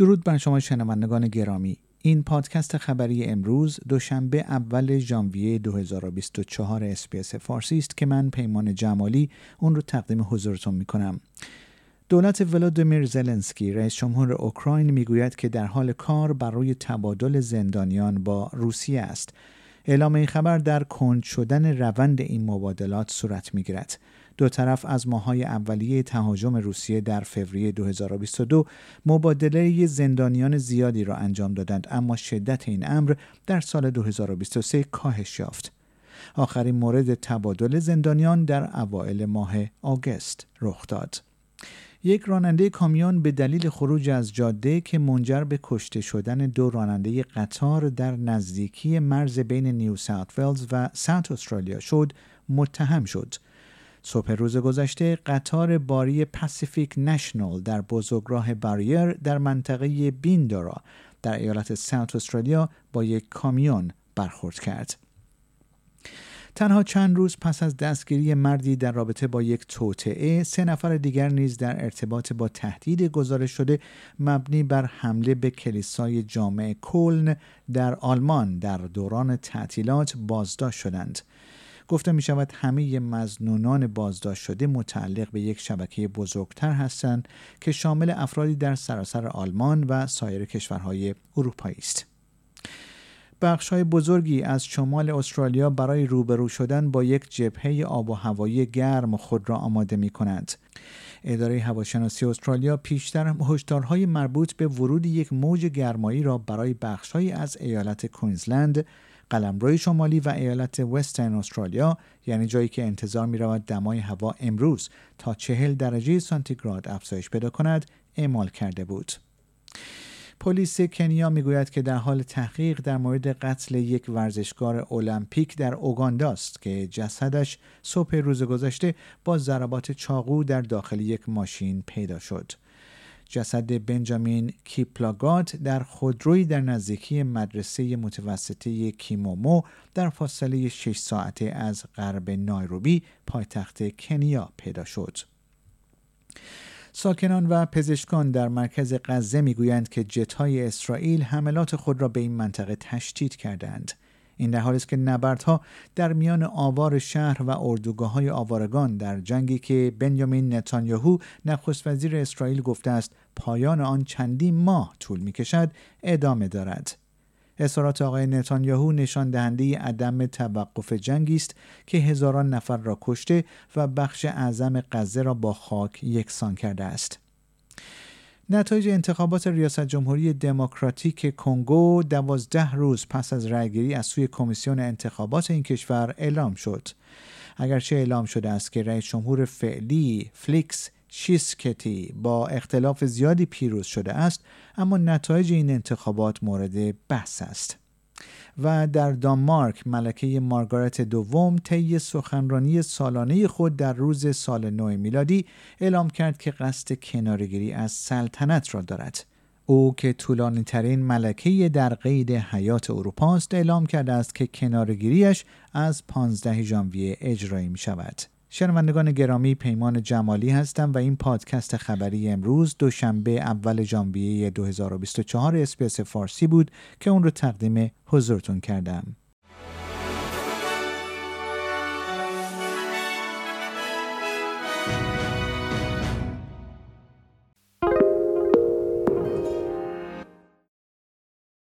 درود بر شما شنوندگان گرامی این پادکست خبری امروز دوشنبه اول ژانویه 2024 SBS فارسی است که من پیمان جمالی اون رو تقدیم حضورتون می کنم. دولت ولادیمیر زلنسکی رئیس جمهور اوکراین می‌گوید که در حال کار برای تبادل زندانیان با روسیه است. اعلام این خبر در پی کند شدن روند این مبادلات صورت می‌گیرد. دو طرف از ماهای اولیه تهاجم روسیه در فوریه 2022 مبادله زندانیان زیادی را انجام دادند اما شدت این امر در سال 2023 کاهش یافت. آخرین مورد تبادل زندانیان در اوایل ماه آگست رخ داد. یک راننده کامیون به دلیل خروج از جاده که منجر به کشته شدن دو راننده قطار در نزدیکی مرز بین نیو ساوت ولز و ساوت استرالیا شد متهم شد. صبح روز گذشته قطار باری پاسیفیک نشنال در بزرگراه باریر در منطقه بیندورا در ایالت ساوت استرالیا با یک کامیون برخورد کرد. تنها چند روز پس از دستگیری مردی در رابطه با یک توطعه سه نفر دیگر نیز در ارتباط با تهدید گزارش شده مبنی بر حمله به کلیسای جامع کلن در آلمان در دوران تعطیلات بازداشت شدند گفته می شود همه مزنونان بازداشت شده متعلق به یک شبکه بزرگتر هستند که شامل افرادی در سراسر آلمان و سایر کشورهای اروپایی است. بخش های بزرگی از شمال استرالیا برای روبرو شدن با یک جبهه آب و هوایی گرم خود را آماده می کنند. اداره هواشناسی استرالیا پیشتر هشدارهای مربوط به ورود یک موج گرمایی را برای بخشهایی از ایالت کوینزلند، قلمروی شمالی و ایالت وسترن استرالیا یعنی جایی که انتظار می رود دمای هوا امروز تا چهل درجه سانتیگراد افزایش پیدا کند اعمال کرده بود. پلیس کنیا می‌گوید که در حال تحقیق در مورد قتل یک ورزشکار المپیک در اوگاندا است که جسدش صبح روز گذشته با ضربات چاقو در داخل یک ماشین پیدا شد. جسد بنجامین کیپلاگات در خودروی در نزدیکی مدرسه متوسطه کیمومو در فاصله 6 ساعته از غرب نایروبی پایتخت کنیا پیدا شد. ساکنان و پزشکان در مرکز غزه می‌گویند که جتهای اسرائیل حملات خود را به این منطقه تشدید کردند. این در حالی است که نبردها در میان آوار شهر و اردوگاه های آوارگان در جنگی که بنیامین نتانیاهو نخست وزیر اسرائیل گفته است پایان آن چندین ماه طول می کشد ادامه دارد. اظهارات آقای نتانیاهو نشان دهنده عدم توقف جنگی است که هزاران نفر را کشته و بخش اعظم غزه را با خاک یکسان کرده است. نتایج انتخابات ریاست جمهوری دموکراتیک کنگو دوازده روز پس از رأی‌گیری از سوی کمیسیون انتخابات این کشور اعلام شد. اگرچه اعلام شده است که رئیس جمهور فعلی فلیکس چیسکدی با اختلاف زیادی پیروز شده است اما نتایج این انتخابات مورد بحث است. و در دانمارک ملکه مارگارت دوم طی سخنرانی سالانه خود در روز سال نو میلادی اعلام کرد که قصد کنارگیری از سلطنت را دارد. او که طولانی ترین ملکه در قید حیات اروپا است اعلام کرده است که کنارگیریش از 15 ژانویه اجرایی می شود. شنوندگان گرامی پیمان جمالی هستم و این پادکست خبری امروز دوشنبه اول ژانویه 2024 اسپیس فارسی بود که اون رو تقدیم حضورتون کردم.